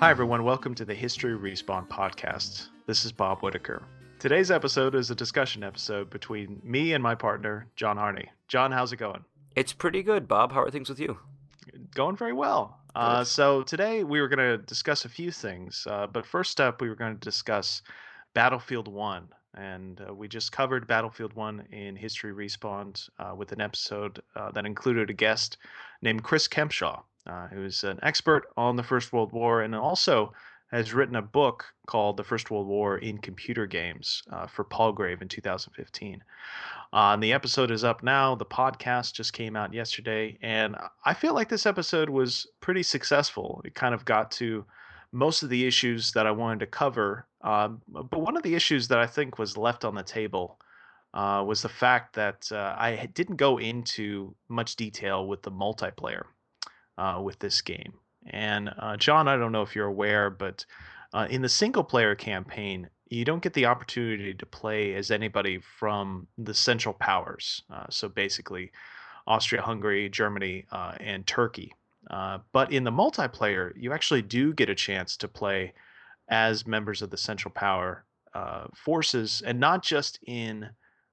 Hi, everyone. Welcome to the History Respawned podcast. This is Bob Whitaker. Today's episode is a discussion episode between me and my partner, John Harney. John, how's it going? It's pretty good, Bob. How are things with you? Going very well. Uh, so, today we were going to discuss a few things, uh, but first up, we were going to discuss Battlefield 1. And uh, we just covered Battlefield 1 in History Respawned uh, with an episode uh, that included a guest named Chris Kempshall uh, who's an expert on the First World War and also has written a book called The First World War in Computer Games uh, for Palgrave in 2015. Uh, the episode is up now. The podcast just came out yesterday. And I feel like this episode was pretty successful. It kind of got to most of the issues that I wanted to cover. Um, but one of the issues that I think was left on the table uh, was the fact that uh, I didn't go into much detail with the multiplayer uh, with this game. And uh, John, I don't know if you're aware, but uh, in the single player campaign, you don't get the opportunity to play as anybody from the Central Powers. Uh, so basically, Austria Hungary, Germany, uh, and Turkey. Uh, but in the multiplayer, you actually do get a chance to play as members of the Central Power forces, and not just in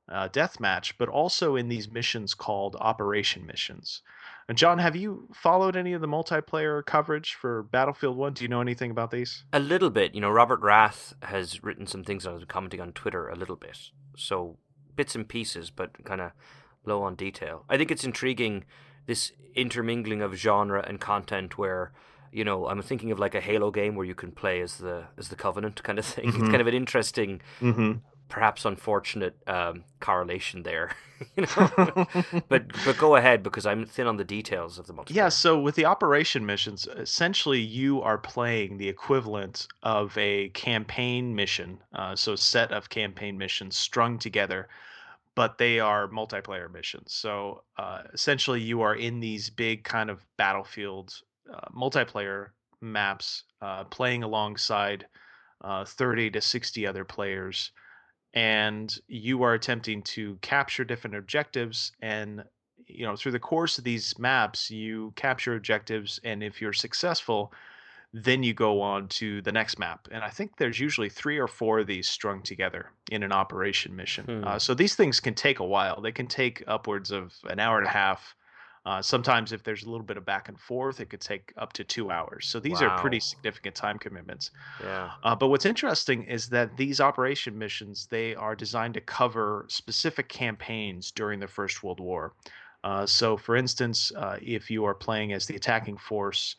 deathmatch, but also in these missions called operation missions. And John, have you followed any of the multiplayer coverage for Battlefield 1? Do you know anything about these? A little bit. You know, Robert Rath has written some things I was commenting on Twitter a little bit. So bits and pieces, but kind of low on detail. I think it's intriguing this intermingling of genre and content where you know i'm thinking of like a halo game where you can play as the as the covenant kind of thing mm-hmm. it's kind of an interesting mm-hmm perhaps unfortunate um, correlation there. you know? but but go ahead because I'm thin on the details of the multiplayer. Yeah, so with the operation missions, essentially you are playing the equivalent of a campaign mission, uh, so a set of campaign missions strung together, but they are multiplayer missions. So uh, essentially you are in these big kind of battlefield uh, multiplayer maps, uh, playing alongside uh, 30 to 60 other players and you are attempting to capture different objectives and you know through the course of these maps you capture objectives and if you're successful then you go on to the next map and i think there's usually three or four of these strung together in an operation mission hmm. uh, so these things can take a while they can take upwards of an hour and a half uh, sometimes, if there's a little bit of back and forth, it could take up to two hours. So these wow. are pretty significant time commitments. Yeah. Uh, but what's interesting is that these operation missions they are designed to cover specific campaigns during the First World War. Uh, so, for instance, uh, if you are playing as the attacking force,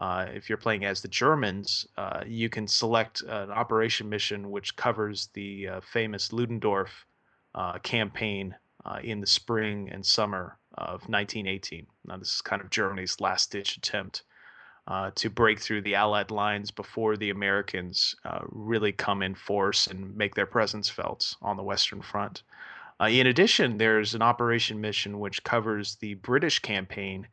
uh, if you're playing as the Germans, uh, you can select an operation mission which covers the famous Ludendorff campaign in the spring and summer of 1918. Now, this is kind of Germany's last ditch attempt uh, to break through the Allied lines before the Americans uh, really come in force and make their presence felt on the Western Front. Uh, in addition, there's an operation mission which covers the British campaign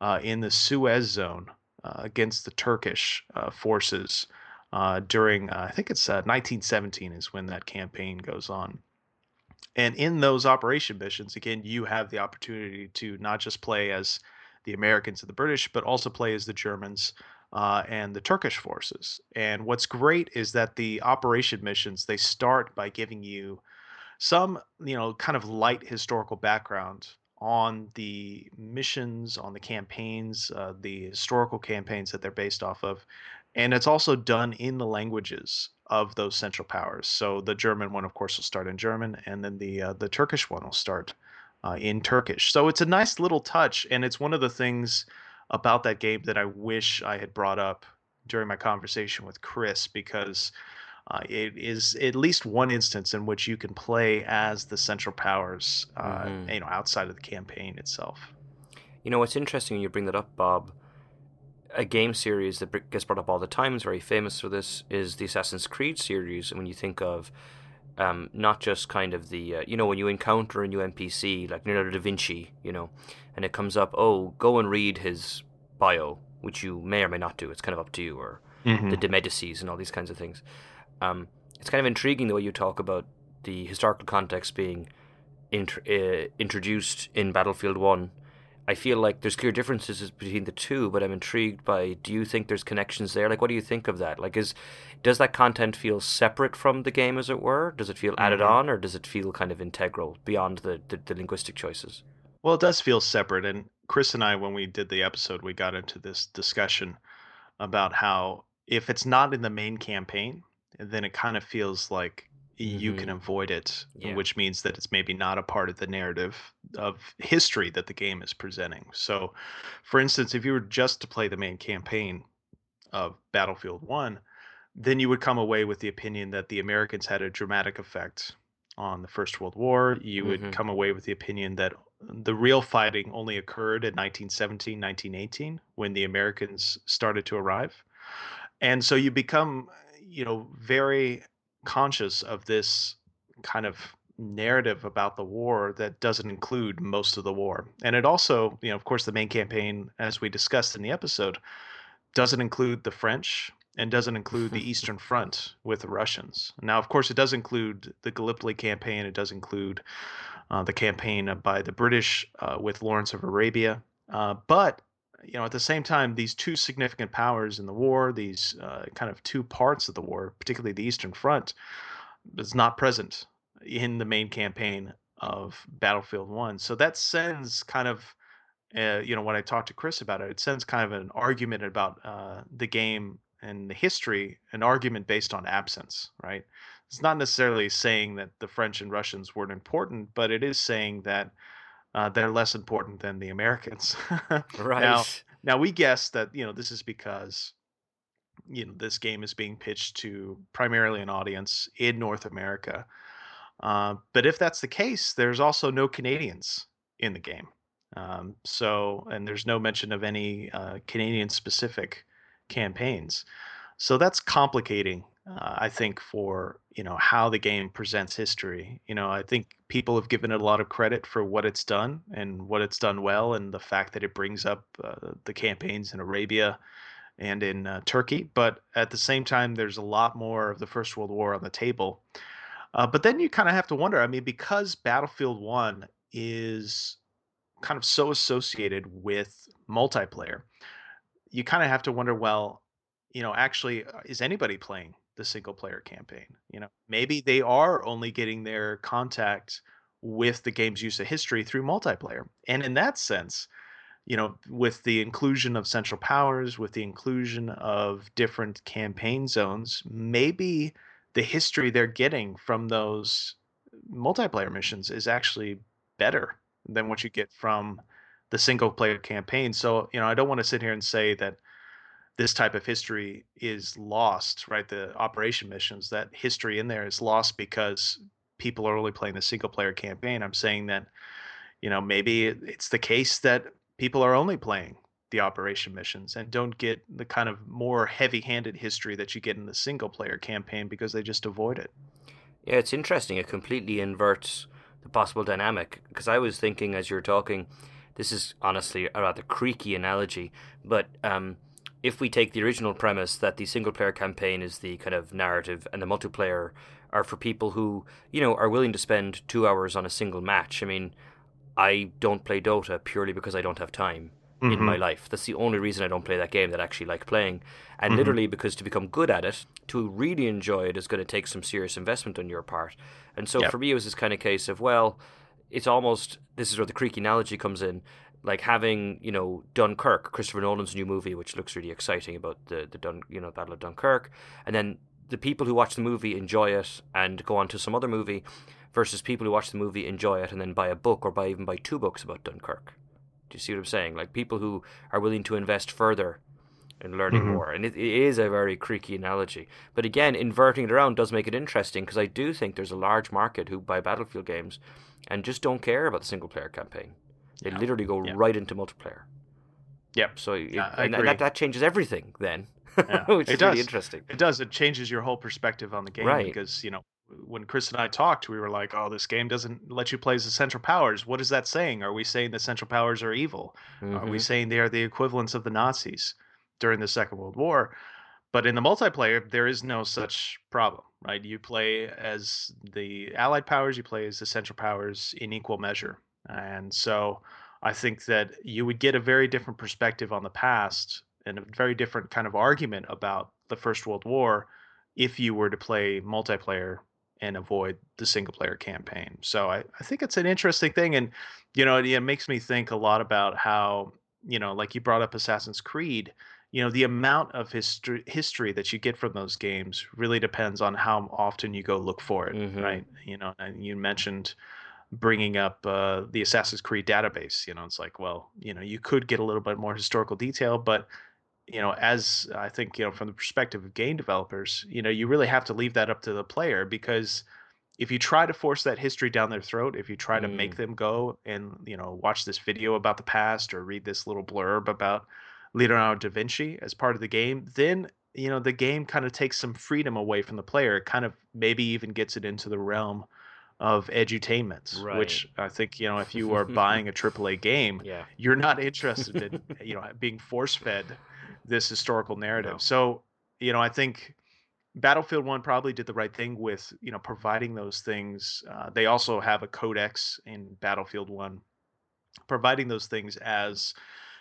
uh, in the Suez Zone uh, against the Turkish uh, forces during, I think it's 1917 is when that campaign goes on. And in those operation missions, again, you have the opportunity to not just play as the Americans and the British, but also play as the Germans uh, and the Turkish forces. And what's great is that the operation missions they start by giving you some, you know, kind of light historical background on the missions, on the campaigns, uh, the historical campaigns that they're based off of, and it's also done in the languages of those central powers. So the German one, of course, will start in German, and then the uh, the Turkish one will start uh, in Turkish. So it's a nice little touch, and it's one of the things about that game that I wish I had brought up during my conversation with Chris because. Uh, it is at least one instance in which you can play as the central powers, uh, mm-hmm. you know, outside of the campaign itself. You know, what's interesting when you bring that up, Bob, a game series that gets brought up all the time is very famous for this is the Assassin's Creed series. And when you think of um, not just kind of the uh, you know when you encounter a new NPC like Leonardo da Vinci, you know, and it comes up, oh, go and read his bio, which you may or may not do. It's kind of up to you, or mm-hmm. the De Medicis and all these kinds of things. Um, it's kind of intriguing the way you talk about the historical context being int- uh, introduced in Battlefield One I feel like there's clear differences between the two, but I'm intrigued by. Do you think there's connections there? Like, what do you think of that? Like, is does that content feel separate from the game, as it were? Does it feel added Mm-hmm. on, or does it feel kind of integral beyond the, the, the linguistic choices? Well, it does feel separate. And Chris and I, when we did the episode, we got into this discussion about how if it's not in the main campaign, then it kind of feels like you can Mhm. avoid it, Yeah. which means that it's maybe not a part of the narrative of history that the game is presenting. So, for instance, if you were just to play the main campaign of Battlefield 1, then you would come away with the opinion that the Americans had a dramatic effect on the First World War. You would Mhm. come away with the opinion that the real fighting only occurred in 1917, 1918 when the Americans started to arrive. And so you become, you know, very conscious of this kind of narrative about the war that doesn't include most of the war. And it also, you know, of course, the main campaign, as we discussed in the episode, doesn't include the French and doesn't include the Eastern Front with the Russians. Now, of course, it does include the Gallipoli campaign. It does include uh, the campaign by the British uh, with Lawrence of Arabia. Uh, but you know, at the same time, these two significant powers in the war, these uh, kind of two parts of the war, particularly the Eastern Front, is not present in the main campaign of Battlefield One. So that sends kind of uh, you know, when I talked to Chris about it, it sends kind of an argument about uh, the game and the history, an argument based on absence, right? It's not necessarily saying that the French and Russians weren't important, but it is saying that uh, they're less important than the Americans. Right. Now, now we guess that you know this is because you know this game is being pitched to primarily an audience in North America. Uh, but if that's the case, there's also no Canadians in the game. Um, so, and there's no mention of any uh, Canadian specific campaigns. So that's complicating, uh, I think, for you know how the game presents history. You know, I think people have given it a lot of credit for what it's done and what it's done well, and the fact that it brings up uh, the campaigns in Arabia and in uh, Turkey. But at the same time, there's a lot more of the First World War on the table. Uh, but then you kind of have to wonder. I mean, because Battlefield One is kind of so associated with multiplayer, you kind of have to wonder. Well, you know, actually, uh, is anybody playing the single player campaign? You know, maybe they are only getting their contact with the game's use of history through multiplayer. And in that sense, you know, with the inclusion of central powers, with the inclusion of different campaign zones, maybe the history they're getting from those multiplayer missions is actually better than what you get from the single player campaign. So, you know, I don't want to sit here and say that this type of history is lost, right? The operation missions, that history in there is lost because people are only playing the single player campaign. I'm saying that, you know, maybe it's the case that people are only playing the operation missions and don't get the kind of more heavy handed history that you get in the single player campaign because they just avoid it. Yeah, it's interesting. It completely inverts the possible dynamic. Because I was thinking as you were talking, this is honestly a rather creaky analogy, but um, if we take the original premise that the single player campaign is the kind of narrative and the multiplayer are for people who, you know, are willing to spend two hours on a single match. I mean, I don't play Dota purely because I don't have time in Mm-hmm. my life. That's the only reason I don't play that game that I actually like playing. And Mhm. literally because to become good at it, to really enjoy it is going to take some serious investment on your part. And so Yep. for me it was this kind of case of well, it's almost this is where the creaky analogy comes in. Like having, you know, Dunkirk, Christopher Nolan's new movie, which looks really exciting about the the Dun, you know, Battle of Dunkirk, and then the people who watch the movie enjoy it and go on to some other movie versus people who watch the movie enjoy it and then buy a book or buy even buy two books about Dunkirk. Do you see what I'm saying? Like people who are willing to invest further in learning Mhm. more. And it, it is a very creaky analogy. But again, inverting it around does make it interesting because I do think there's a large market who buy Battlefield games and just don't care about the single player campaign. They Yeah. literally go Yeah. right into multiplayer. Yep. So it, Yeah, and agree. that, that changes everything then, which it is really does. interesting. It does. It changes your whole perspective on the game Right. because, you know, when Chris and I talked, we were like, oh, this game doesn't let you play as the Central Powers. What is that saying? Are we saying the Central Powers are evil? Are we Mhm. saying they are the equivalents of the Nazis during the Second World War? But in the multiplayer, there is no such problem, right? You play as the Allied powers, you play as the Central Powers in equal measure. And so I think that you would get a very different perspective on the past and a very different kind of argument about the First World War if you were to play multiplayer and avoid the single player campaign. So I, I think it's an interesting thing. And, you know, it, it makes me think a lot about how, you know, like you brought up Assassin's Creed, you know, the amount of history history that you get from those games really depends on how often you go look for it, Mhm. right? You know, and you mentioned bringing up uh, the Assassin's Creed database. You know, it's like, well, you know, you could get a little bit more historical detail, but you know, as I think, you know, from the perspective of game developers, you know, you really have to leave that up to the player because if you try to force that history down their throat, if you try to make Mm. them go and, you know, watch this video about the past or read this little blurb about Leonardo da Vinci as part of the game, then, you know, the game kind of takes some freedom away from the player. It kind of maybe even gets it into the realm of edutainment, Right. which I think, you know, if you are buying a AAA game, Yeah. you're not interested in you know being force fed this historical narrative No. so you know i think battlefield 1 probably did the right thing with you know providing those things uh, they also have a codex in battlefield 1 providing those things as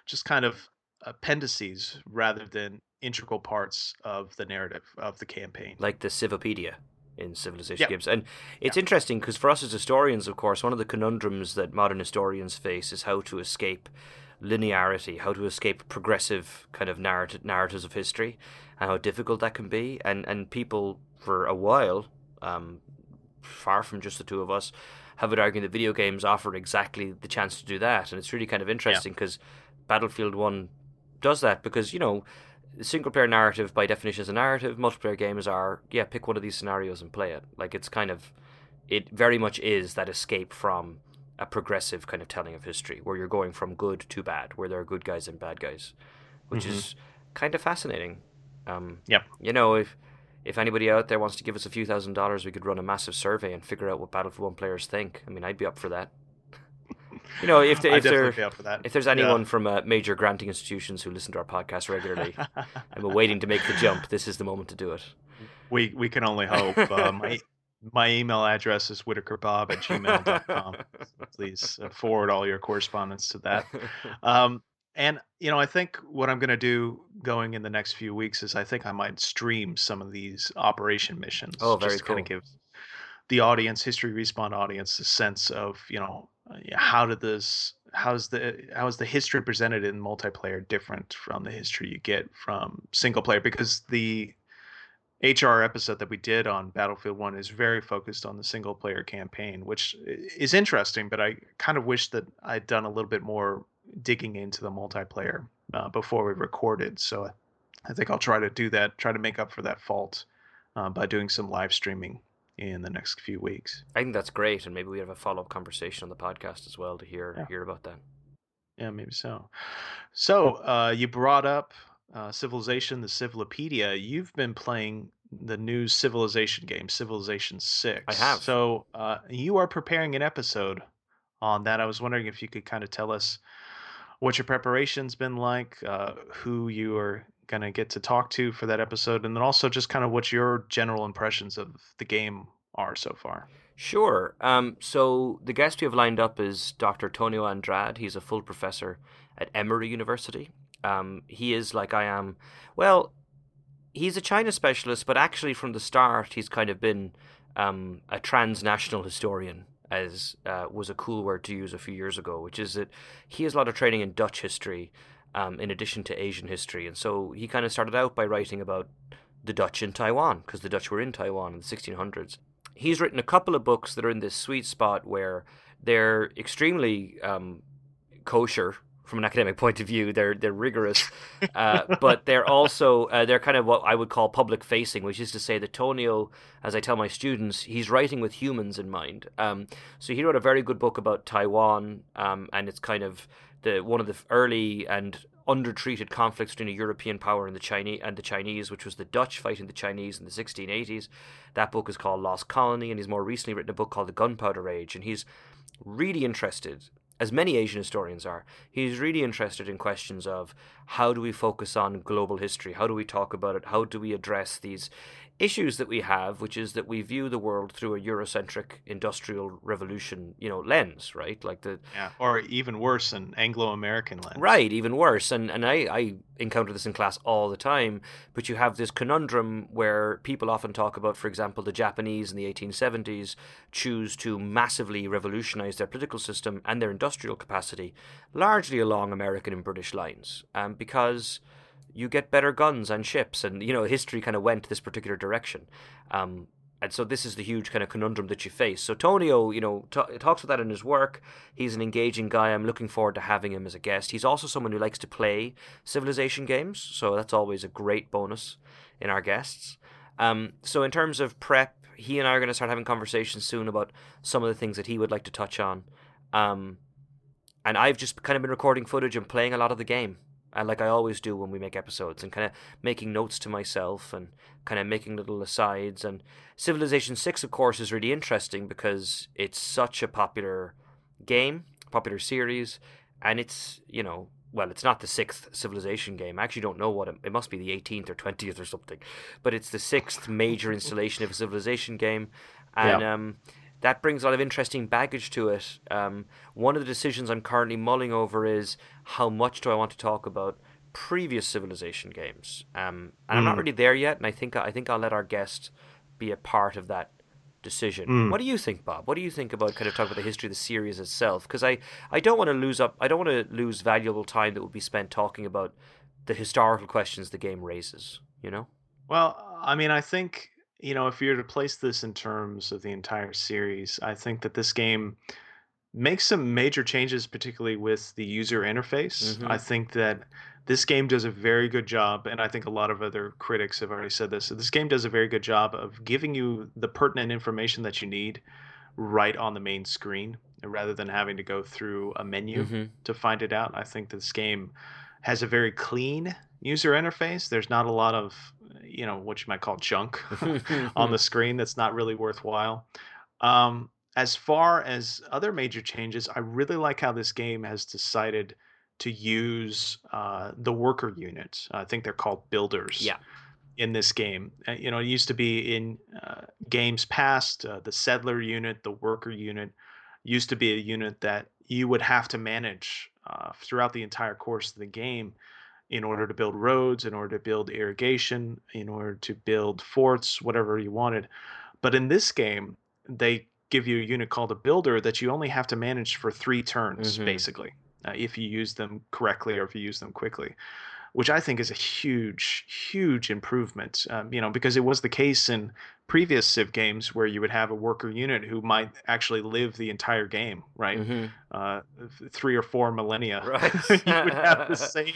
just kind of appendices rather than integral parts of the narrative of the campaign like the Civilopedia in Civilization Yeah. games. And it's interesting because for us as historians, of course, one of the conundrums that modern historians face is how to escape linearity, how to escape progressive kind of narrative narratives of history, and how difficult that can be. And and people for a while, um, far from just the two of us, have been arguing that video games offer exactly the chance to do that. And it's really kind of interesting because Battlefield One does that because you know single player narrative by definition is a narrative. Multiplayer games are yeah pick one of these scenarios and play it. Like it's kind of it very much is that escape from a progressive kind of telling of history where you're going from good to bad where there are good guys and bad guys which Mhm. is kind of fascinating. Um Yep. you know if if anybody out there wants to give us a few thousand dollars we could run a massive survey and figure out what battlefield 1 players think. I mean i'd be up for that you know if, they, I'd if they're definitely be up for that. if there's anyone from uh, major granting institutions who listen to our podcast regularly Yeah. and we're waiting to make the jump, this is the moment to do it. we we can only hope. Uh, my my email address is whitakerbob at gmail.com please uh, forward all your correspondence to that. Um, and you know i think what i'm going to do going in the next few weeks is i think i might stream some of these operation missions Oh, very just to kind of give the audience history respawned audience a sense of you know yeah, how did this how's the how is the history presented in multiplayer different from the history you get from single player because the HR episode that we did on Battlefield 1 is very focused on the single player campaign, which is interesting, but I kind of wish that I'd done a little bit more digging into the multiplayer uh, before we recorded. So I- I think I'll try to do that, try to make up for that fault uh, by doing some live streaming in the next few weeks. I think that's great, and maybe we have a follow up conversation on the podcast as well to hear Yeah. hear about that. Yeah, maybe so. So uh, you brought up uh, Civilization, the Civilopedia. You've been playing the new Civilization game, Civilization Six. I have. So uh, you are preparing an episode on that. I was wondering if you could kind of tell us what your preparation's been like, uh, who you are going to get to talk to for that episode, and then also just kind of what your general impressions of the game are so far. Sure. Um, so the guest we have lined up is Dr. Tonio Andrade. He's a full professor at Emory University. Um, he is like I am. Well, he's a China specialist, but actually from the start he's kind of been um, a transnational historian, as uh, was a cool word to use a few years ago. Which is that he has a lot of training in Dutch history, um, in addition to Asian history, and so he kind of started out by writing about the Dutch in Taiwan because the Dutch were in Taiwan in the 1600s he's written a couple of books that are in this sweet spot where they're extremely um, kosher from an academic point of view. They're they're rigorous, uh, but they're also uh, they're kind of what I would call public facing, which is to say that Tonio, as I tell my students, he's writing with humans in mind. Um, so he wrote a very good book about Taiwan, um, and it's kind of the one of the early and undertreated conflicts between a European power and the Chinese and the Chinese, which was the Dutch fighting the Chinese in the 1680s. That book is called Lost Colony, and he's more recently written a book called The Gunpowder Age, and he's really interested, as many Asian historians are, he's really interested in questions of how do we focus on global history, how do we talk about it, how do we address these issues that we have, which is that we view the world through a Eurocentric industrial revolution, you know, lens, right? Like the yeah, or even worse, an Anglo-American lens. Right, even worse. And and I I encounter this in class all the time. But you have this conundrum where people often talk about, for example, the Japanese in the 1870s choose to massively revolutionize their political system and their industrial capacity, largely along American and British lines, um, because you get better guns and ships, and you know history kind of went this particular direction. Um, and so this is the huge kind of conundrum that you face. So Tonio, you know, t- talks about that in his work. He's an engaging guy. I'm looking forward to having him as a guest. He's also someone who likes to play civilization games, so that's always a great bonus in our guests. Um, so in terms of prep, he and I are going to start having conversations soon about some of the things that he would like to touch on. Um, and I've just kind of been recording footage and playing a lot of the game and like I always do when we make episodes, and kind of making notes to myself and kind of making little asides. And Civilization Six, of course, is really interesting because it's such a popular game, popular series, and it's you know well, it's not the sixth Civilization game. I actually don't know what it, it must be the 18th or 20th or something, but it's the sixth major installation of a Civilization game, and yeah. um, that brings a lot of interesting baggage to it. Um, one of the decisions I'm currently mulling over is how much do I want to talk about previous civilization games, um, and mm. I'm not hmm. really there yet. And I think I think I'll let our guest be a part of that decision. Mm. What do you think, Bob? What do you think about kind of talking about the history of the series itself? Because I, I don't want to lose up. I don't want to lose valuable time that would be spent talking about the historical questions the game raises. You know. Well, I mean, I think you know, if you were to place this in terms of the entire series, I think that this game makes some major changes, particularly with the user interface. Mm-hmm. I think that this game does a very good job, and I think a lot of other critics have already said this. So this game does a very good job of giving you the pertinent information that you need right on the main screen rather than having to go through a menu mm-hmm. to find it out. I think this game has a very clean user interface. There's not a lot of you know what you might call junk on the screen that's not really worthwhile. Um, as far as other major changes, I really like how this game has decided to use uh, the worker units. I think they're called builders. Yeah. In this game, uh, you know, it used to be in uh, games past uh, the settler unit, the worker unit, used to be a unit that you would have to manage uh, throughout the entire course of the game in order to build roads, in order to build irrigation, in order to build forts, whatever you wanted. But in this game, they give you a unit called a builder that you only have to manage for three turns, mm-hmm. basically, uh, if you use them correctly or if you use them quickly which I think is a huge, huge improvement. Um, you know, because it was the case in previous Civ games where you would have a worker unit who might actually live the entire game, right? Mm-hmm. Uh, three or four millennia, right? you would have the same,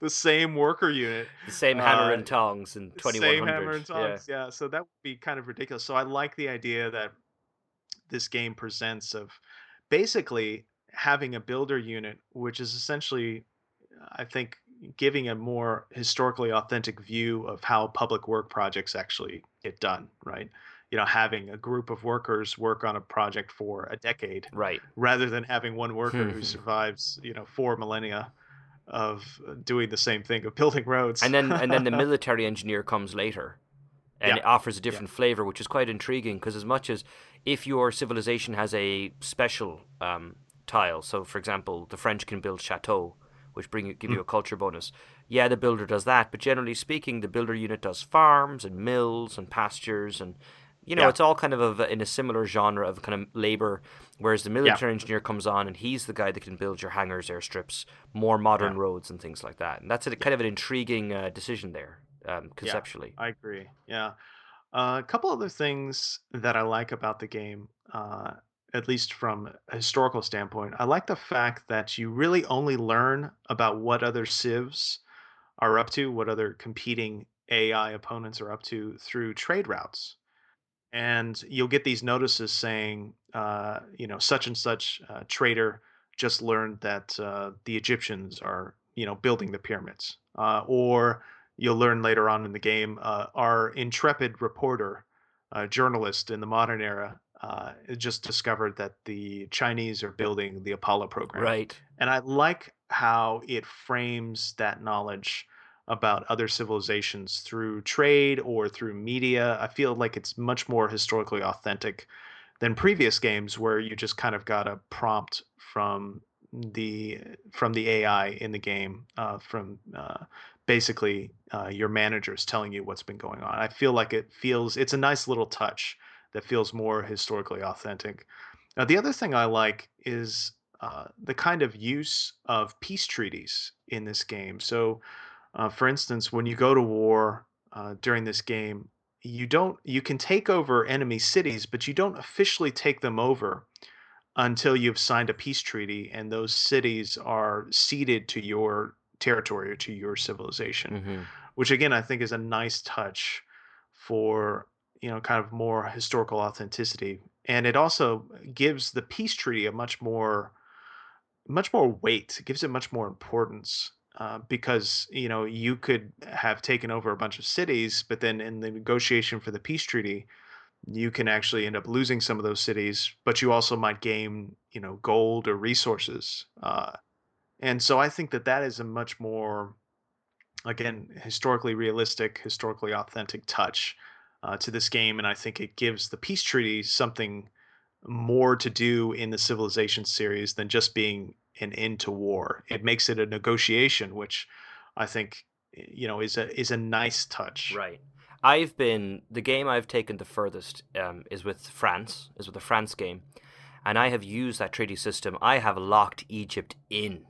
the same worker unit, the same hammer uh, and tongs, and twenty one hundred. Same hammer and tongs, yeah. yeah. So that would be kind of ridiculous. So I like the idea that this game presents of basically having a builder unit, which is essentially, I think, giving a more historically authentic view of how public work projects actually get done, right? You know, having a group of workers work on a project for a decade, right, rather than having one worker who survives, you know, four millennia of doing the same thing of building roads. And then and then the military engineer comes later and yeah. it offers a different yeah. flavor, which is quite intriguing because as much as if your civilization has a special um, tile, so for example, the French can build chateau, which bring give you hmm. a culture bonus. Yeah, the builder does that, but generally speaking, the builder unit does farms and mills and pastures and you know, yeah. it's all kind of a, in a similar genre of kind of labor. Whereas the military yeah. engineer comes on and he's the guy that can build your hangars, airstrips, more modern yeah. roads, and things like that. And that's a kind of an intriguing uh, decision there, um, conceptually. I agree. Yeah. Uh, a couple other things that I like about the game. Uh, at least from a historical standpoint, I like the fact that you really only learn about what other civs are up to, what other competing AI opponents are up to through trade routes. And you'll get these notices saying, uh, you know, such and such uh, trader just learned that uh, the Egyptians are, you know, building the pyramids. Uh, or you'll learn later on in the game, uh, our intrepid reporter, journalist in the modern era, uh, just discovered that the Chinese are building the Apollo program. Right. And I like how it frames that knowledge about other civilizations through trade or through media. I feel like it's much more historically authentic than previous games where you just kind of got a prompt from the from the AI in the game uh, from uh, basically uh, your managers telling you what's been going on. I feel like it feels it's a nice little touch that feels more historically authentic. Now, the other thing I like is uh, the kind of use of peace treaties in this game. So, uh, for instance, when you go to war uh, during this game, you don't you can take over enemy cities, but you don't officially take them over until you've signed a peace treaty and those cities are ceded to your territory or to your civilization, hmm which again I think is a nice touch for you know kind of more historical authenticity. And it also gives the peace treaty a much more much more weight. It gives it much more importance uh, because you know you could have taken over a bunch of cities, but then in the negotiation for the peace treaty, you can actually end up losing some of those cities, but you also might gain you know gold or resources. Uh, and so I think that that is a much more again historically realistic, historically authentic touch uh, to this game, and I think it gives the peace treaty something more to do in the Civilization series than just being an end to war. It makes it a negotiation, which I think you know is a is a nice touch. Right. I've been the game I've taken the furthest um, is with France, is with the France game, and I have used that treaty system. I have locked Egypt in.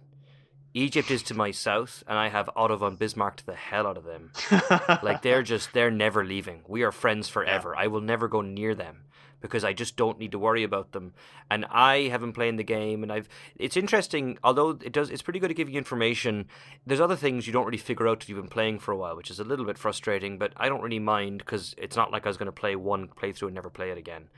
Egypt is to my south, and I have Otto von Bismarck to the hell out of them. Like they're just they're never leaving. We are friends yeah. forever. I will never go near them because I just don't need to worry about them. And I haven't played the game, and I've. It's interesting, although it does. It's pretty good at giving you information. There's other things you don't really figure out if you've been playing for a while, which is a little bit frustrating. But I don't really mind because it's not like I was going to play one playthrough and never play it again.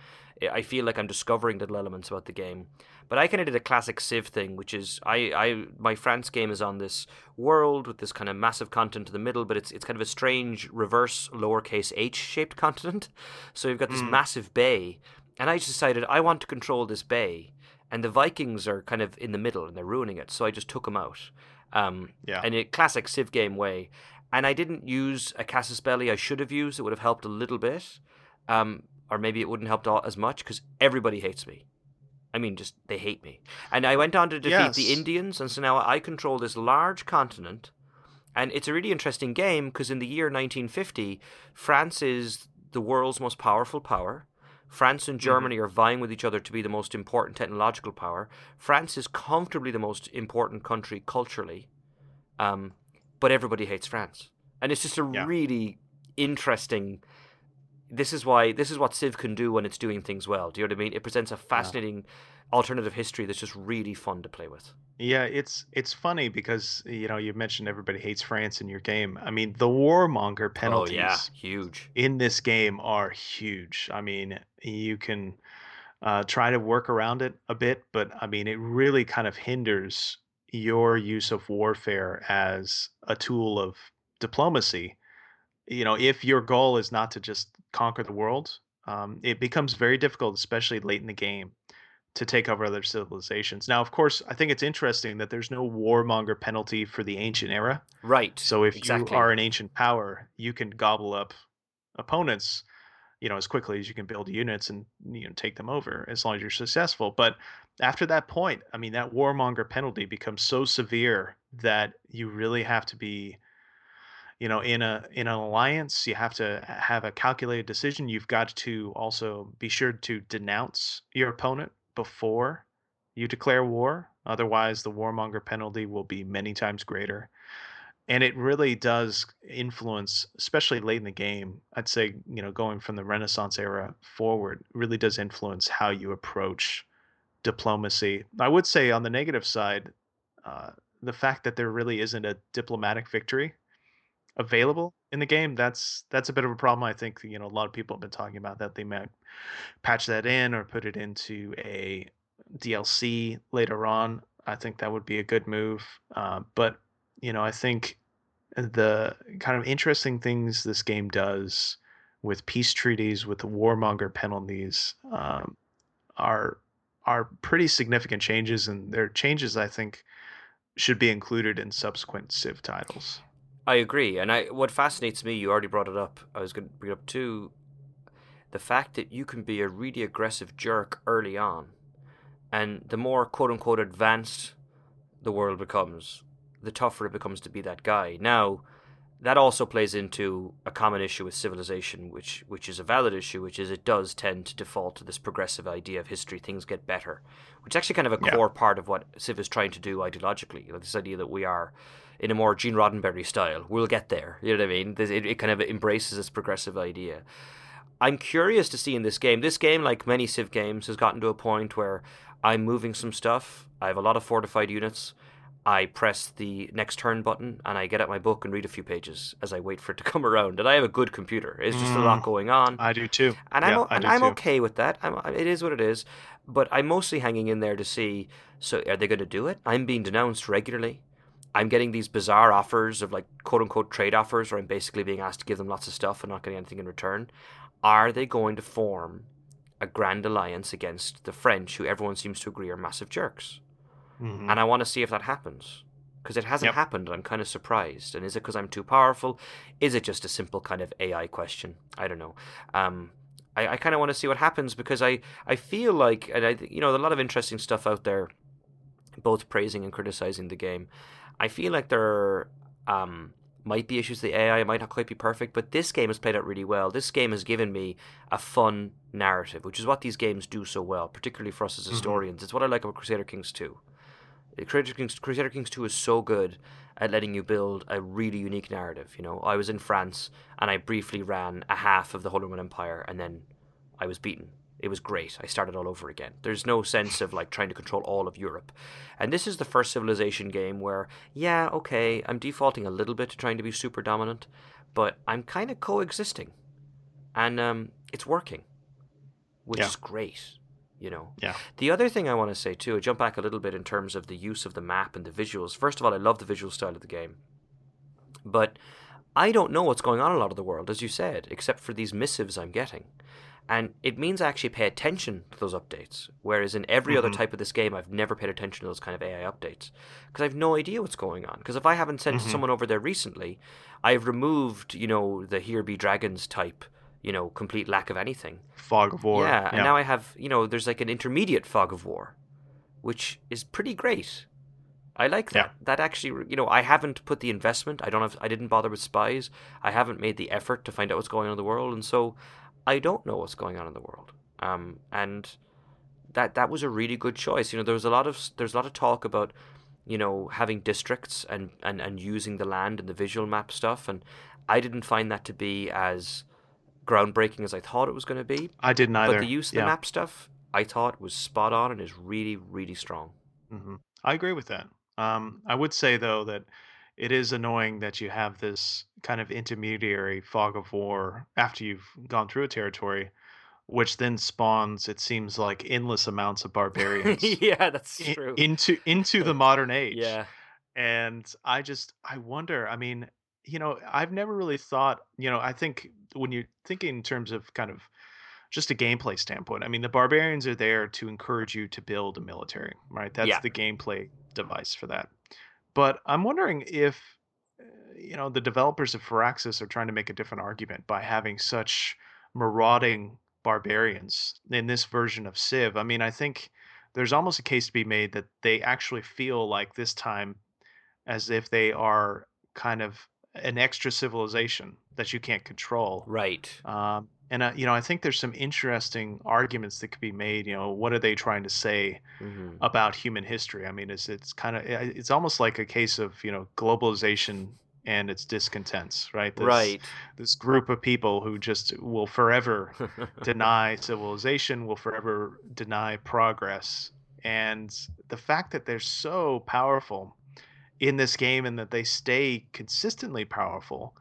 I feel like I'm discovering little elements about the game. But I kind of did a classic Civ thing, which is I, I my France game is on this world with this kind of massive continent in the middle, but it's it's kind of a strange reverse lowercase h shaped continent. So you've got this Mm, massive bay, and I just decided I want to control this bay, and the Vikings are kind of in the middle and they're ruining it. So I just took them out, um, yeah. in a classic Civ game way. And I didn't use a Casus Belli I should have used. It would have helped a little bit, um, or maybe it wouldn't help all- as much because everybody hates me. I mean, just they hate me. And I went on to defeat the Indians, and so now I control this large continent. And it's a really interesting game because in the year 1950, France is the world's most powerful power. France and hmm Germany are vying with each other to be the most important technological power. France is comfortably the most important country culturally, um, but everybody hates France. And it's just a Yeah. really interesting this is why this is what Civ can do when it's doing things well. Do you know what I mean? It presents a Yeah. fascinating alternative history that's just really fun to play with. Yeah, it's it's funny because you know you mentioned everybody hates France in your game. I mean, the warmonger Oh yeah, penalties huge. in this game are huge. I mean, you can uh, try to work around it a bit, but I mean, it really kind of hinders your use of warfare as a tool of diplomacy. You know, if your goal is not to just conquer the world, um, it becomes very difficult, especially late in the game, to take over other civilizations. Now, of course, I think it's interesting that there's no warmonger penalty for the ancient era. Right, So if you are an ancient power, you can gobble up opponents, you know, as quickly as you can build units and you know take them over as long as you're successful. But after that point, I mean, that warmonger penalty becomes so severe that you really have to be, you know, in a in an alliance, you have to have a calculated decision. You've got to also be sure to denounce your opponent before you declare war. Otherwise, the warmonger penalty will be many times greater and it really does influence especially late in the game i'd say you know going from the renaissance era forward really does influence how you approach diplomacy i would say on the negative side uh, the fact that there really isn't a diplomatic victory available in the game that's that's a bit of a problem i think you know a lot of people have been talking about that they might patch that in or put it into a dlc later on i think that would be a good move uh, but you know i think the kind of interesting things this game does with peace treaties, with the warmonger penalties, um, are are pretty significant changes, and they're changes I think should be included in subsequent Civ titles. I agree, and I what fascinates me, you already brought it up. I was going to bring it up too. The fact that you can be a really aggressive jerk early on, and the more quote unquote advanced the world becomes, the tougher it becomes to be that guy. Now, that also plays into a common issue with civilization, which which is a valid issue, which is it does tend to default to this progressive idea of history, things get better, which is actually kind of a Yeah. core part of what Civ is trying to do ideologically. Like this idea that we are, in a more Gene Roddenberry style, we'll get there. You know what I mean? This- It, it kind of embraces this progressive idea. I'm curious to see in this game. This game, like many Civ games, has gotten to a point where I'm moving some stuff. I have a lot of fortified units. I press the next turn button and I get out my book and read a few pages as I wait for it to come around. And I have a good computer. It's just a lot Mm. going on. I do too. And yeah, I'm, and I'm too. okay with that. I'm, it is what it is. But I'm mostly hanging in there to see so are they going to do it? I'm being denounced regularly. I'm getting these bizarre offers of like quote unquote trade offers where I'm basically being asked to give them lots of stuff and not getting anything in return. Are they going to form a grand alliance against the French, who everyone seems to agree are massive jerks? Mhm. and I want to see if that happens because it hasn't Yep. happened. I'm kind of surprised. And is it because I'm too powerful? Is it just a simple kind of AI question? I don't know. Um, I, I kind of want to see what happens because I, I feel like, and I, you know, there's a lot of interesting stuff out there, both praising and criticizing the game. I feel like there um, might be issues with the AI, it might not quite be perfect, but this game has played out really well. This game has given me a fun narrative, which is what these games do so well, particularly for us as Mhm. historians. It's what I like about Crusader Kings 2. Crusader Kings, Crusader Kings 2 is so good at letting you build a really unique narrative. You know, I was in France and I briefly ran a half of the Holy Roman Empire and then I was beaten. It was great. I started all over again. There's no sense of like trying to control all of Europe. And this is the first civilization game where, yeah, okay, I'm defaulting a little bit to trying to be super dominant, but I'm kind of coexisting. And um, it's working, which Yeah. is great, you know. Yeah. The other thing I want to say too, I jump back a little bit in terms of the use of the map and the visuals. First of all, I love the visual style of the game. But I don't know what's going on in a lot of the world, as you said, except for these missives I'm getting. And it means I actually pay attention to those updates. Whereas in every other Mhm. type of this game, I've never paid attention to those kind of AI updates. Because I have no idea what's going on. Because if I haven't sent Mhm. someone over there recently, I've removed, you know, the Here Be Dragons type, you know, complete lack of anything. Fog of War. Yeah, and now I have, you know, there's like an intermediate fog of war, which is pretty great. I like that. Yeah. That actually, you know, I haven't put the investment. I don't have. I didn't bother with spies. I haven't made the effort to find out what's going on in the world, and so I don't know what's going on in the world. Um, and that that was a really good choice. You know, there was a lot of there's a lot of talk about, you know, having districts and and and using the land and the visual map stuff, and I didn't find that to be as groundbreaking as I thought it was going to be. I didn't either. But the use of the yeah. map stuff, I thought was spot on and is really, really strong. hmm I agree with that. Um, I would say though that it is annoying that you have this kind of intermediary fog of war after you've gone through a territory, which then spawns, it seems like, endless amounts of barbarians yeah, that's true. into into the modern age. yeah, And I just I wonder, I mean, you know, I've never really thought, you know, I think when you're thinking in terms of kind of just a gameplay standpoint, I mean, the barbarians are there to encourage you to build a military, right? That's Yeah. the gameplay device for that. But I'm wondering if uh, you know, the developers of Firaxis are trying to make a different argument by having such marauding barbarians in this version of Civ. I mean, I think there's almost a case to be made that they actually feel like this time as if they are kind of an extra civilization that you can't control. right. Um, and uh, you know, I think there's some interesting arguments that could be made. You know, what are they trying to say hmm about human history? I mean, it's it's kind of it's almost like a case of you know globalization and its discontents, right? This, Right. This group of people who just will forever deny civilization, will forever deny progress. And the fact that they're so powerful in this game and that they stay consistently powerful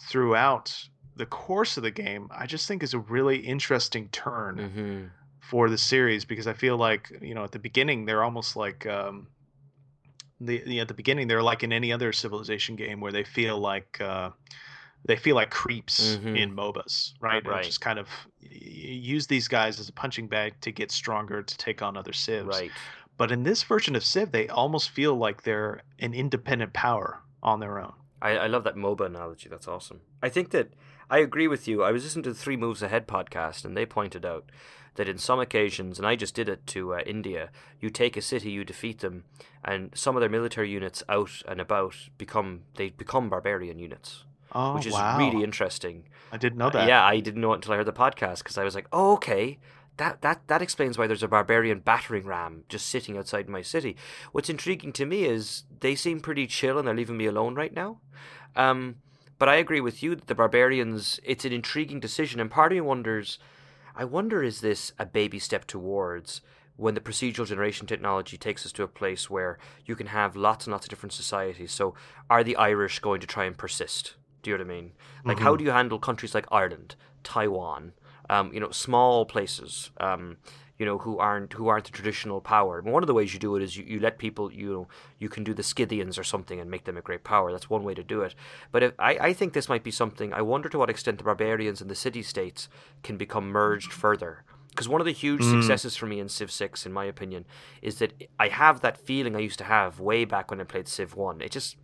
throughout the course of the game, I just think is a really interesting turn hmm for the series because I feel like, you know, at the beginning they're almost like um the, the at the beginning they're like in any other civilization game where they feel like uh they feel like creeps Mhm. in MOBAs, right? Right. Just kind of use these guys as a punching bag to get stronger to take on other civs. Right. But in this version of Civ, they almost feel like they're an independent power on their own. I, I love that MOBA analogy. That's awesome. I think that I agree with you. I was listening to the Three Moves Ahead podcast, and they pointed out that in some occasions, and I just did it to uh, India, you take a city, you defeat them, and some of their military units out and about become they become barbarian units. Oh, which is wow. really interesting. I didn't know Uh, that. yeah, I didn't know it until I heard the podcast because I was like, oh, okay. That, that that explains why there's a barbarian battering ram just sitting outside my city. What's intriguing to me is they seem pretty chill and they're leaving me alone right now. Um, but I agree with you that the barbarians, it's an intriguing decision, and part of me wonders, I wonder, is this a baby step towards when the procedural generation technology takes us to a place where you can have lots and lots of different societies? So, are the Irish going to try and persist? Do you know what I mean? Like, how do you handle countries like Ireland, Taiwan, um, you know, small places, um, you know, who aren't who aren't the traditional power? And one of the ways you do it is you, you let people, you know, you can do the Scythians or something and make them a great power. That's one way to do it. But if, I, I think this might be something. I wonder to what extent the barbarians and the city states can become merged further. Because one of the huge successes for me in Civ 6, in my opinion, is that I have that feeling I used to have way back when I played Civ 1. It just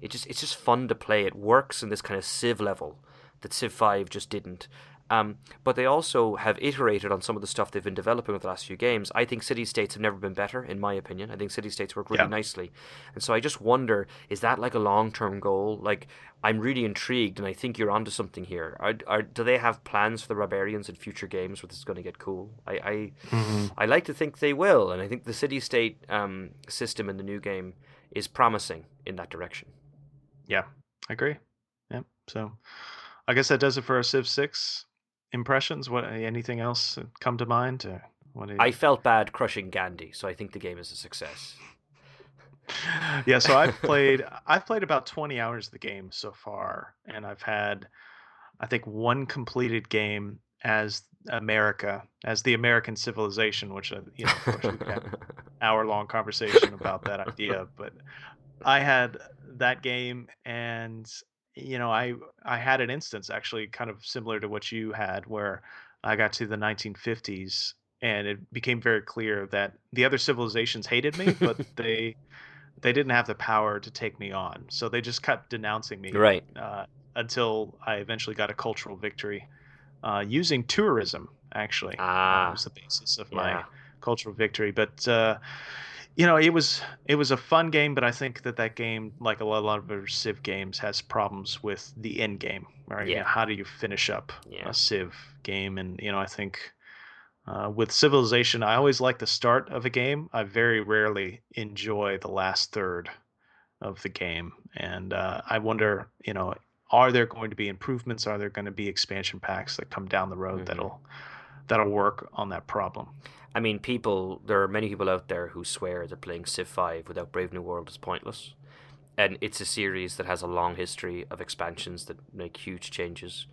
it just it's just fun to play. It works in this kind of Civ level that Civ Five just didn't. Um, but they also have iterated on some of the stuff they've been developing with the last few games. I think city states have never been better, in my opinion. I think city states work really Yeah. nicely, and so I just wonder: is that like a long term goal? Like I'm really intrigued, and I think you're onto something here. Are, are do they have plans for the barbarians in future games where this is going to get cool? I I, Mhm. I like to think they will, and I think the city state um, system in the new game is promising in that direction. Yeah, I agree. Yeah. So, I guess that does it for our Civ Six impressions. What? Anything else come to mind? You- I felt bad crushing Gandhi, so I think the game is a success. yeah, so I've played I've played about 20 hours of the game so far and I've had I think one completed game as America, as the American civilization, which uh, you know, of course we an hour long conversation about that idea, but I had that game and you know, I I had an instance actually kind of similar to what you had where I got to the 1950s and it became very clear that the other civilizations hated me, but they they didn't have the power to take me on. So they just kept denouncing me right. uh, until I eventually got a cultural victory uh, using tourism. Actually, uh, Ah, was the basis of Yeah. my cultural victory. But uh, you know, it was it was a fun game. But I think that that game, like a lot, a lot of other Civ games, has problems with the end game. Right? You Yeah. know, how do you finish up Yeah. a Civ game? And you know, I think. Uh, with Civilization, I always like the start of a game. I very rarely enjoy the last third of the game, and uh, I wonder, you know, are there going to be improvements? Are there going to be expansion packs that come down the road Mhm. that'll that'll work on that problem? I mean, people. There are many people out there who swear that playing Civ Five without Brave New World is pointless, and it's a series that has a long history of expansions that make huge changes.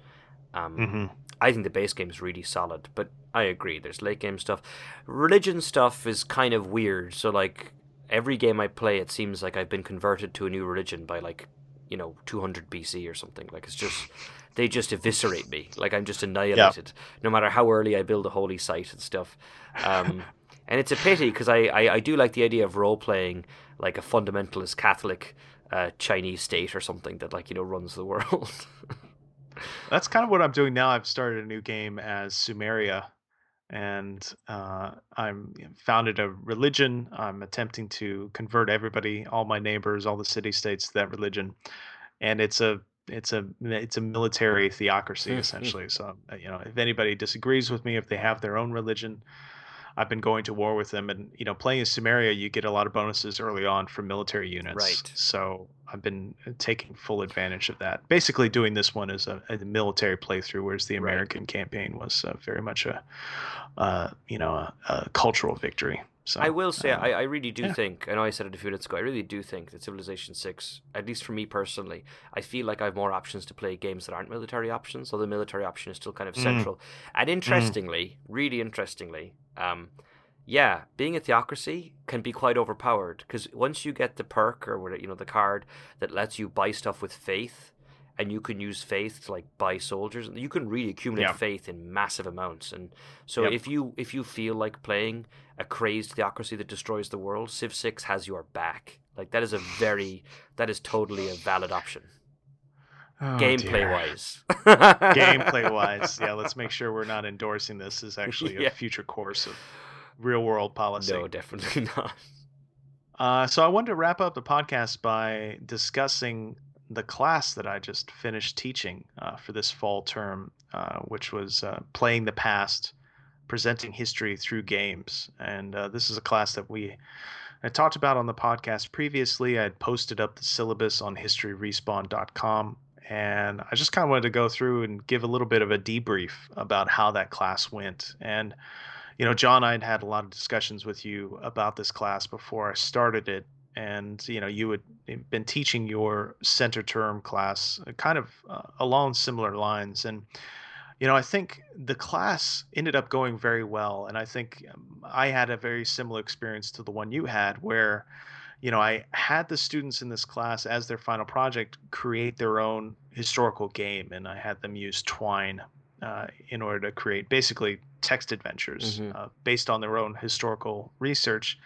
Um, Mm-hmm. I think the base game is really solid, but I agree. There's late game stuff. Religion stuff is kind of weird. So like every game I play, it seems like I've been converted to a new religion by like you know 200 BC or something. Like it's just they just eviscerate me. Like I'm just annihilated. No matter how early I build a holy site and stuff. Um, and it's a pity because I, I I do like the idea of role playing like a fundamentalist Catholic uh, Chinese state or something that like you know runs the world. That's kind of what I'm doing now. I've started a new game as Sumeria, and uh, I'm founded a religion. I'm attempting to convert everybody, all my neighbors, all the city states to that religion, and it's a it's a it's a military theocracy Hmm, hmm. essentially. So uh, you know, if anybody disagrees with me, if they have their own religion, I've been going to war with them. And you know, playing as Sumeria, you get a lot of bonuses early on from military units. Right. So I've been uh, taking full advantage of that. Basically, doing this one as a, a military playthrough, whereas the Right. American campaign was uh, very much a, uh, you know, a, a cultural victory. So I will say, uh, I, I really do yeah. think, I know I said it a few minutes ago, I really do think that Civilization 6, at least for me personally, I feel like I have more options to play games that aren't military options, although the military option is still kind of Mm. central. And interestingly, really interestingly, um, yeah, being a theocracy can be quite overpowered because once you get the perk or what you know the card that lets you buy stuff with faith, and you can use faith to like buy soldiers, you can really accumulate Yeah. faith in massive amounts. And so Yep. if you if you feel like playing a crazed theocracy that destroys the world, Civ Six has your back. Like that is a very that is totally a valid option. Oh, Gameplay wise. Gameplay wise, yeah. Let's make sure we're not endorsing this as actually a Yeah. future course of real world policy. No, definitely not. Uh, so I wanted to wrap up the podcast by discussing the class that I just finished teaching uh, for this fall term, uh, which was uh, playing the past, presenting history through games. And uh, this is a class that we I talked about on the podcast previously. I had posted up the syllabus on historyrespawned.com. And I just kind of wanted to go through and give a little bit of a debrief about how that class went. And you know, John, I'd had a lot of discussions with you about this class before I started it, and you know, you had been teaching your CentreTerm class uh, kind of uh, along similar lines, and you know, I think the class ended up going very well, and I think um, I had a very similar experience to the one you had, where you know, I had the students in this class as their final project create their own historical game, and I had them use Twine uh, in order to create basically text adventures Mhm. uh, based on their own historical research.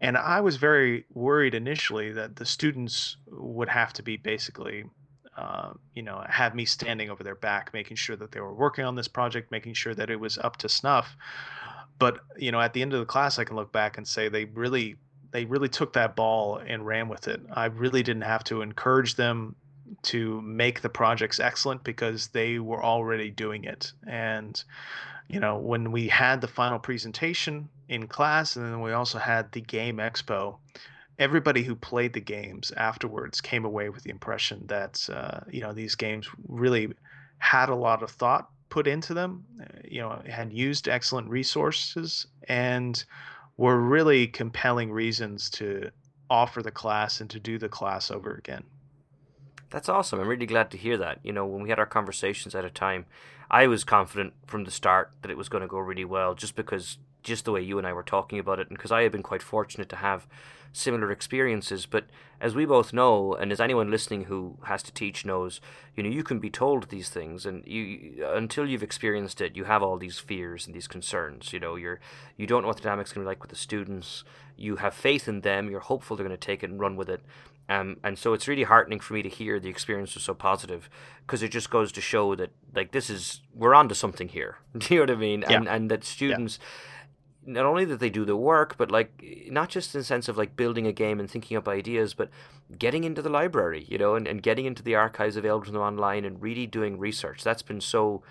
And I was very worried initially that the students would have to be basically, uh, you know, have me standing over their back, making sure that they were working on this project, making sure that it was up to snuff. But you know, at the end of the class, I can look back and say they really, they really took that ball and ran with it. I really didn't have to encourage them to make the projects excellent because they were already doing it. And you know, when we had the final presentation in class, and then we also had the game expo, everybody who played the games afterwards came away with the impression that uh, you know these games really had a lot of thought put into them. uh, You know, had used excellent resources and were really compelling reasons to offer the class and to do the class over again. That's awesome. I'm really glad to hear that. You know, when we had our conversations at a time, I was confident from the start that it was going to go really well just because, just the way you and I were talking about it, and because I have been quite fortunate to have similar experiences. But as we both know, and as anyone listening who has to teach knows, you know, you can be told these things, and you until you've experienced it, you have all these fears and these concerns. You know, you're you don't know what the dynamics going to be like with the students. You have faith in them. You're hopeful they're going to take it and run with it. Um, and so it's really heartening for me to hear the experience was so positive because it just goes to show that like this is we're onto something here. Do you know what I mean? Yeah. And and that students not only that they do the work, but like not just in the sense of like building a game and thinking up ideas, but getting into the library, you know, and, and getting into the archives available to them online and really doing research. That's been so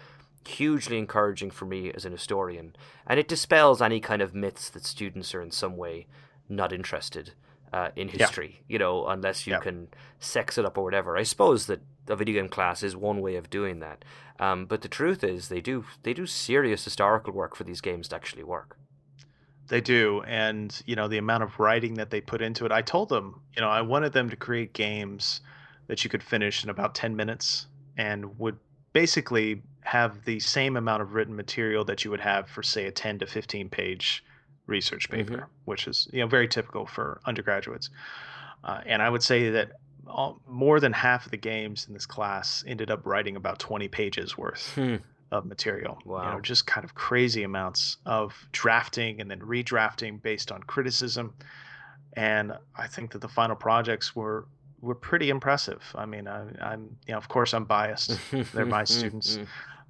hugely encouraging for me as an historian. And it dispels any kind of myths that students are in some way not interested uh, in history, you know, unless you Yeah. can sex it up or whatever. I suppose that a video game class is one way of doing that. Um, but the truth is they do they do serious historical work for these games to actually work. They do, and you know the amount of writing that they put into it. I told them, you know, I wanted them to create games that you could finish in about ten minutes, and would basically have the same amount of written material that you would have for, say, a ten to fifteen page research paper, which is you know very typical for undergraduates. Uh, and I would say that all, more than half of the games in this class ended up writing about twenty pages worth Hmm. of material. You Wow. know, just kind of crazy amounts of drafting and then redrafting based on criticism. And I think that the final projects were were pretty impressive. I mean, I, I'm you know, of course, I'm biased, They're my students.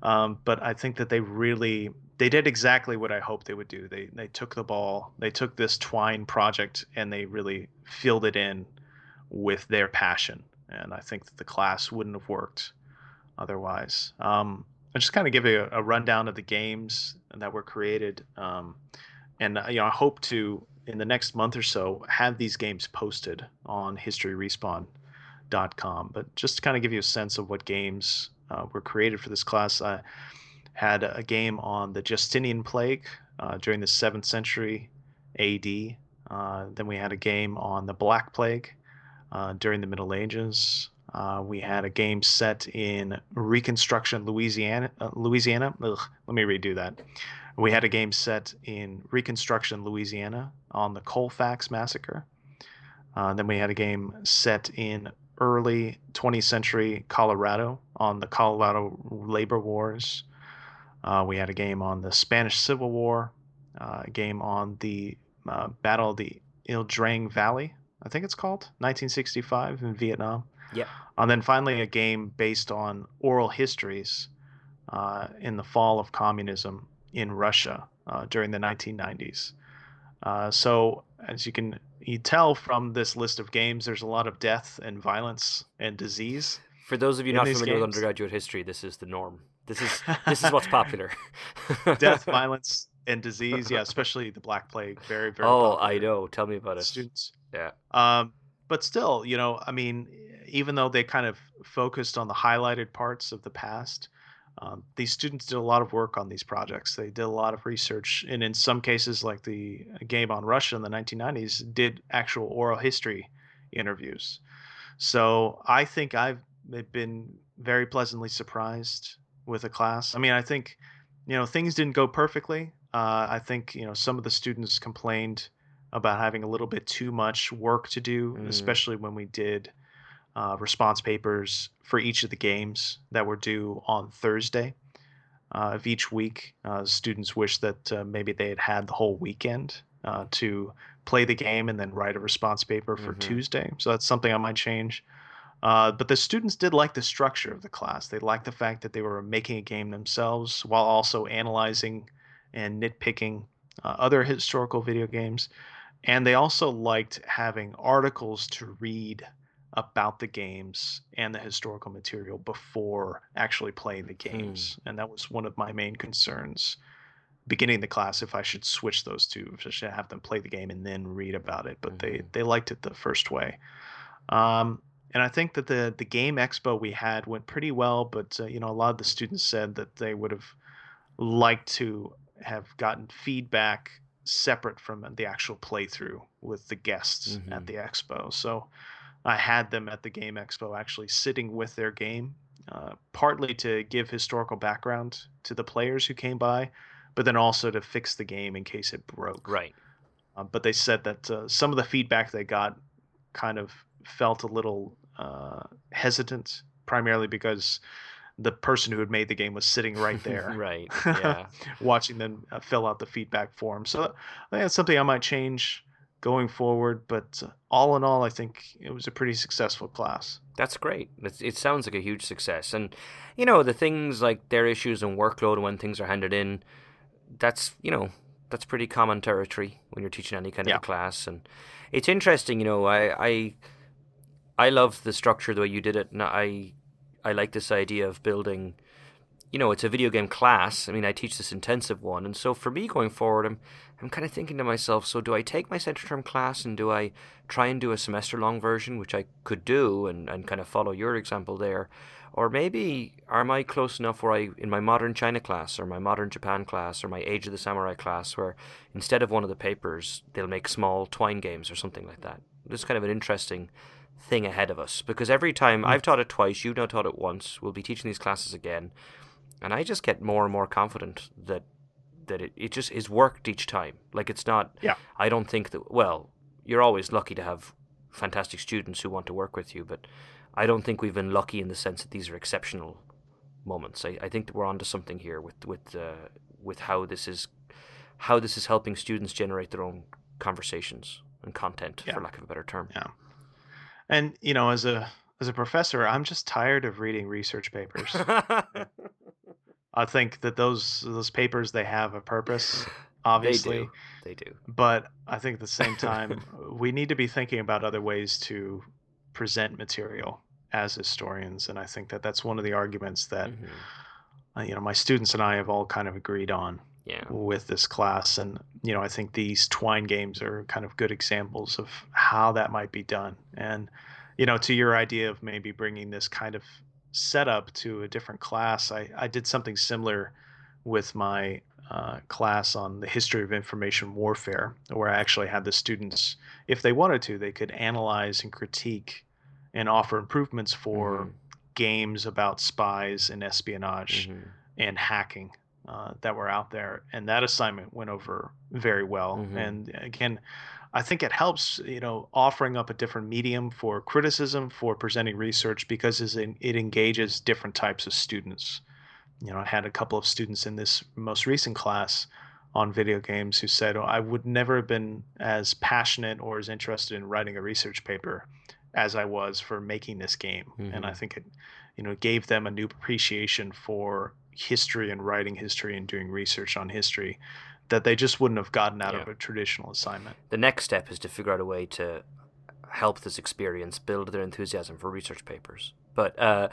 um, but I think that they really they did exactly what I hoped they would do. They they took the ball, they took this Twine project, and they really filled it in with their passion. And I think that the class wouldn't have worked otherwise. Um, I'll just kind of give you a, a rundown of the games that were created. Um, and uh, you know, I hope to in the next month or so have these games posted on historyrespawned.com. But just to kind of give you a sense of what games uh, were created for this class, I had a game on the Justinian plague uh, during the seventh century AD. Uh, then we had a game on the Black Plague uh, during the Middle Ages. Uh, we had a game set in Reconstruction, Louisiana. Uh, Louisiana. Ugh, let me redo that. We had a game set in Reconstruction, Louisiana, on the Colfax massacre. Uh, then we had a game set in early 20th century Colorado on the Colorado labor wars. Uh, we had a game on the Spanish Civil War, uh, a game on the uh, Battle of the Ia Drang Valley I think it's called 1965 in Vietnam. Yeah. And then finally, a game based on oral histories uh, in the fall of communism in Russia uh, during the 1990s. Uh, so, as you can you tell from this list of games, there's a lot of death and violence and disease. For those of you not familiar with undergraduate history, this is the norm. This is this is what's popular. Death, violence, and disease. Yeah, especially the Black Plague. Very, very. oh, I know. Tell me about it. Students. Yeah. Um, but still, you know, I mean, even though they kind of focused on the highlighted parts of the past, um, these students did a lot of work on these projects. They did a lot of research, and in some cases, like the game on Russia in the 1990s, did actual oral history interviews. So I think I've been very pleasantly surprised with a class. I mean, I think, you know, things didn't go perfectly. Uh, I think, you know, some of the students complained about having a little bit too much work to do, Mm. especially when we did uh, response papers for each of the games that were due on Thursday uh, of each week. Uh, students wished that uh, maybe they had had the whole weekend uh, to play the game and then write a response paper for Mhm. Tuesday. So that's something I might change. Uh, but the students did like the structure of the class. They liked the fact that they were making a game themselves while also analyzing and nitpicking uh, other historical video games. And they also liked having articles to read about the games and the historical material before actually playing the games. And that was one of my main concerns beginning the class if I should switch those two, if I should have them play the game and then read about it. But they, Mhm. they liked it the first way. Um, and I think that the the game expo we had went pretty well, but uh, you know a lot of the students said that they would have liked to have gotten feedback separate from the actual playthrough with the guests at Mhm. the expo. So I had them at the game expo actually sitting with their game, uh, partly to give historical background to the players who came by, but then also to fix the game in case it broke. Right. Uh, but they said that uh, some of the feedback they got kind of felt a little uh, hesitant, primarily because the person who had made the game was sitting right there, right. Yeah. watching them uh, fill out the feedback form. So I think that's something I might change going forward. But uh, all in all, I think it was a pretty successful class. That's great. It's, it sounds like a huge success. And, you know, the things like their issues and workload when things are handed in, that's, you know, that's pretty common territory when you're teaching any kind Yeah. of a class. And it's interesting, you know, I, I, I love the structure the way you did it. And I, I like this idea of building, you know, it's a video game class. I mean, I teach this intensive one. And so for me going forward, I'm, I'm kind of thinking to myself, so do I take my CentreTerm class and do I try and do a semester long version, which I could do and, and kind of follow your example there? Or maybe am I close enough where I, in my modern China class or my modern Japan class or my Age of the Samurai class, where instead of one of the papers, they'll make small twine games or something like that? Is kind of an interesting thing ahead of us because every time I've taught it twice, you've now taught it once, we'll be teaching these classes again. And I just get more and more confident that that it, it just is worked each time. Like it's not Yeah. I don't think that well, you're always lucky to have fantastic students who want to work with you, but I don't think we've been lucky in the sense that these are exceptional moments. I, I think that we're onto something here with with uh, with how this is how this is helping students generate their own conversations and content, Yeah. for lack of a better term. Yeah. And you know, as a as a professor, I'm just tired of reading research papers. I think that those those papers they have a purpose, obviously. They do. They do. But I think at the same time, we need to be thinking about other ways to present material as historians, and I think that that's one of the arguments that Mhm. uh, you know my students and I have all kind of agreed on Yeah. with this class, and you know I think these Twine games are kind of good examples of how that might be done, and you know to your idea of maybe bringing this kind of setup to a different class, I I did something similar with my uh, class on the history of information warfare, where I actually had the students, if they wanted to, they could analyze and critique and offer improvements for Mhm. games about spies and espionage Mhm. and hacking uh, that were out there. And that assignment went over very well. Mhm. And again, I think it helps, you know, offering up a different medium for criticism, for presenting research, because it engages different types of students. You know, I had a couple of students in this most recent class on video games who said, oh, I would never have been as passionate or as interested in writing a research paper as I was for making this game. Mm-hmm. And I mm-hmm. think it, you know, gave them a new appreciation for history and writing history and doing research on history that they just wouldn't have gotten out yeah. of a traditional assignment. The next step is to figure out a way to help this experience build their enthusiasm for research papers. But uh,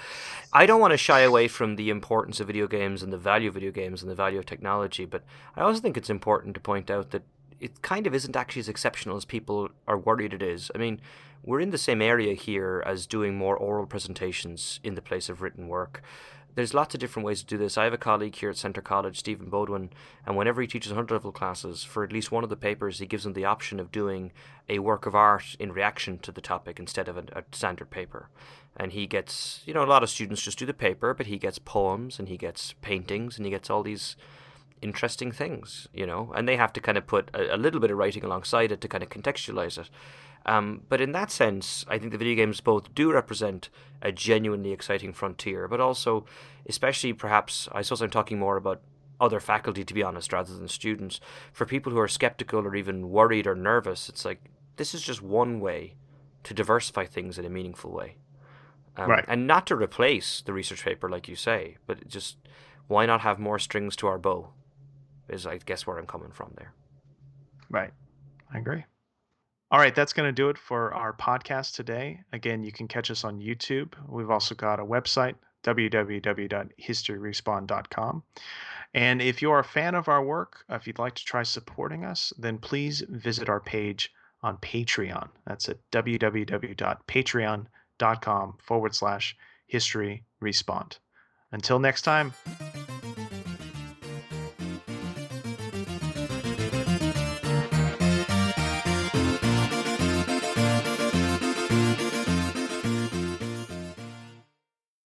I don't want to shy away from the importance of video games and the value of video games and the value of technology. But I also think it's important to point out that it kind of isn't actually as exceptional as people are worried it is. I mean, we're in the same area here as doing more oral presentations in the place of written work. There's lots of different ways to do this. I have a colleague here at Centre College, Stephen Bodwin, and whenever he teaches 100 level classes, for at least one of the papers, he gives them the option of doing a work of art in reaction to the topic instead of a, a standard paper. And he gets you know a lot of students just do the paper but he gets poems and he gets paintings and he gets all these interesting things you know? And they have to kind of put a, a little bit of writing alongside it to kind of contextualize it um, but in that sense i think the video games both do represent a genuinely exciting frontier but also especially perhaps i suppose i'm talking more about other faculty to be honest rather than students for people who are skeptical or even worried or nervous it's like this is just one way to diversify things in a meaningful way um, right. And not to replace the research paper, like you say, but just why not have more strings to our bow? Is I guess where I'm coming from there. Right. I agree. All right, that's going to do it for our podcast today. Again, you can catch us on YouTube. We've also got a website, www.historyrespawned.com. And if you're a fan of our work, if you'd like to try supporting us, then please visit our page on Patreon. That's at www.patreon.com forward slash history respawn. Until next time.